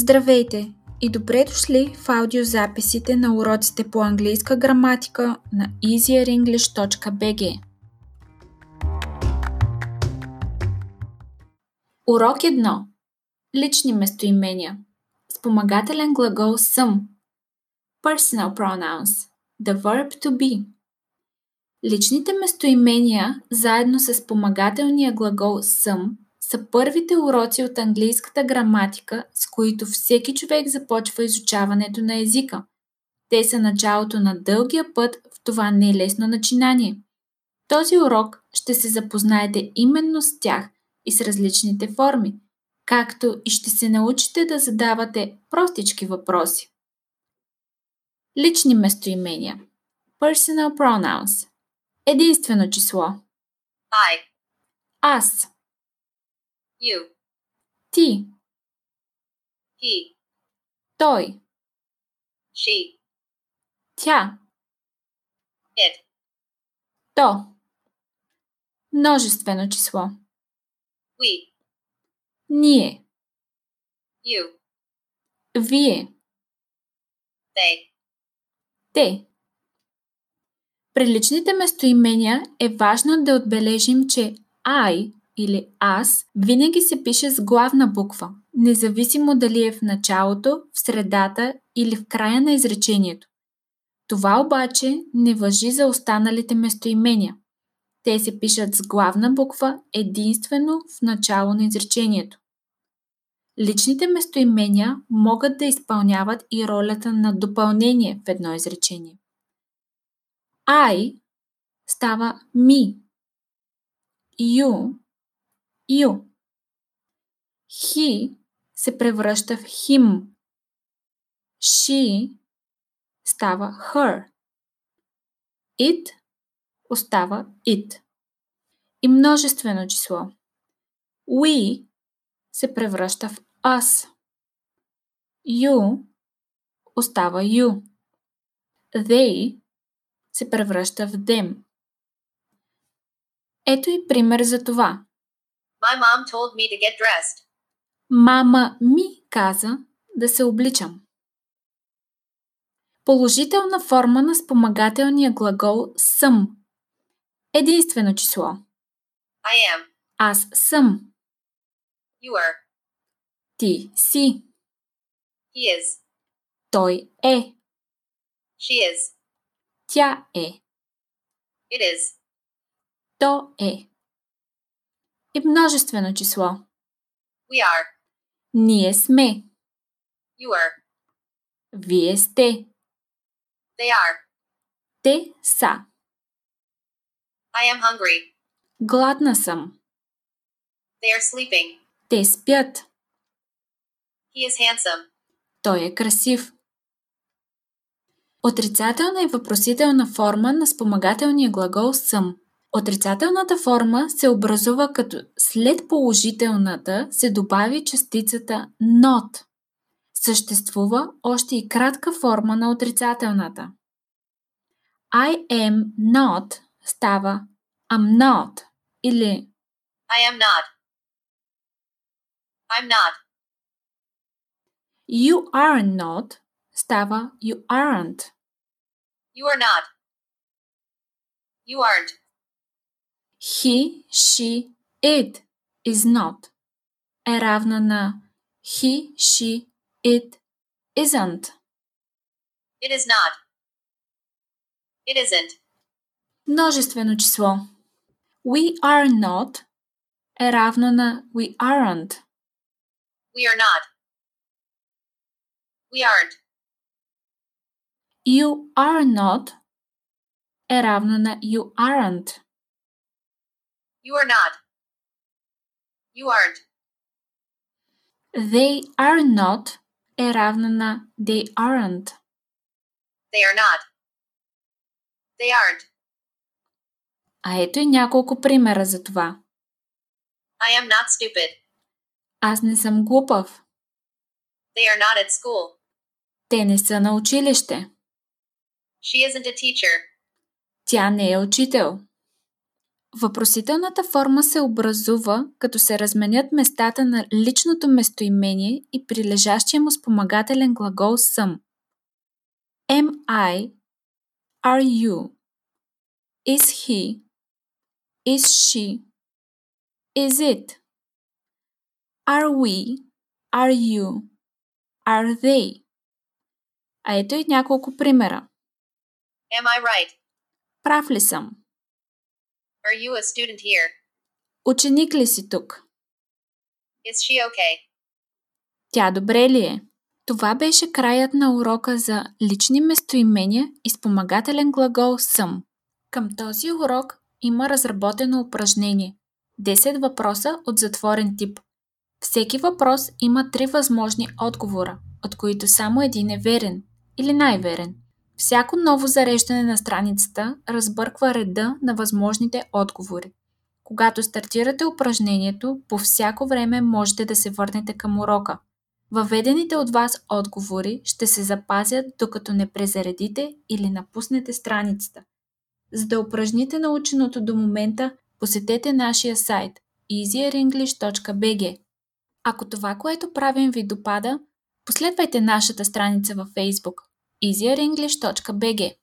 Здравейте и добре дошли в аудиозаписите на уроците по английска граматика на easierenglish.bg. Урок 1. Лични местоимения. Спомагателен глагол съм. Personal pronouns. The verb to be. Личните местоимения, заедно с спомагателния глагол съм, са първите уроци от английската граматика, с които всеки човек започва изучаването на езика. Те са началото на дългия път в това нелесно начинание. Този урок ще се запознаете именно с тях и с различните форми, както и ще се научите да задавате простички въпроси. Лични местоимения Personal pronouns Единствено число I, Аз you, Ти. He, Той. She, Тя. It, То. Множествено число. We, Ние. You, Вие. They, Те. При личните местоимения е важно да отбележим, че I или аз винаги се пише с главна буква, независимо дали е в началото, в средата или в края на изречението. Това обаче не въжи за останалите местоимения. Те се пишат с главна буква единствено в начало на изречението. Личните местоимения могат да изпълняват и ролята на допълнение в едно изречение. I става ми. You – you. He се превръща в him. She става her. It остава it. И множествено число. We се превръща в us. You остава you. They се превръща в them. Ето и пример за това. My mom told me to get dressed. Мама ми каза да се обличам. Положителна форма на спомагателния глагол съм. Единствено число. I am, Аз съм. you are, Ти си. he is, Той е. she is, Тя е. it is, То е. И множествено число. we are, Ние сме. you are, Вие сте. they are. Те са. I am hungry. Гладна съм. They are sleeping. Те спят. He is handsome. Той е красив. Отрицателна и въпросителна форма на спомагателния глагол съм. Отрицателната форма се образува като след положителната се добави частицата not. Съществува още и кратка форма на отрицателната. I am not става I'm not или I am not. I'm not. You are not става You aren't. You are not. You aren't. He, she, it is not е равна на he, she, it isn't. It is not. It isn't. Множествено число. We are not е равно на we aren't. We are not. We aren't. You are not е равно на you aren't. You are not. You aren't. They are not е равна на they aren't. They are not. They aren't. А ето и няколко примера за това. I am not stupid. Аз не съм глупав. They are not at school. Те не са на училище. She isn't a teacher. Тя не е учител. Въпросителната форма се образува, като се разменят местата на личното местоимение и прилежащия му спомагателен глагол съм. Am I? Are you? Is he? Is she? Is it? Are we? Are you? Are they? А ето и няколко примера. Am I right? Прав ли съм? Are you a student here? Ученик ли си тук? Is she okay? Тя добре ли е? Това беше краят на урока за лични местоимения и спомагателен глагол съм. Към този урок има разработено упражнение 10 въпроса от затворен тип. Всеки въпрос има три възможни отговора, от които само един е верен или най-верен. Всяко ново зареждане на страницата разбърква реда на възможните отговори. Когато стартирате упражнението, по всяко време можете да се върнете към урока. Въведените от вас отговори ще се запазят докато не презаредите или напуснете страницата. За да упражните наученото до момента, посетете нашия сайт easierenglish.bg. Ако това, което правим ви допада, последвайте нашата страница във Facebook easierenglish.bg.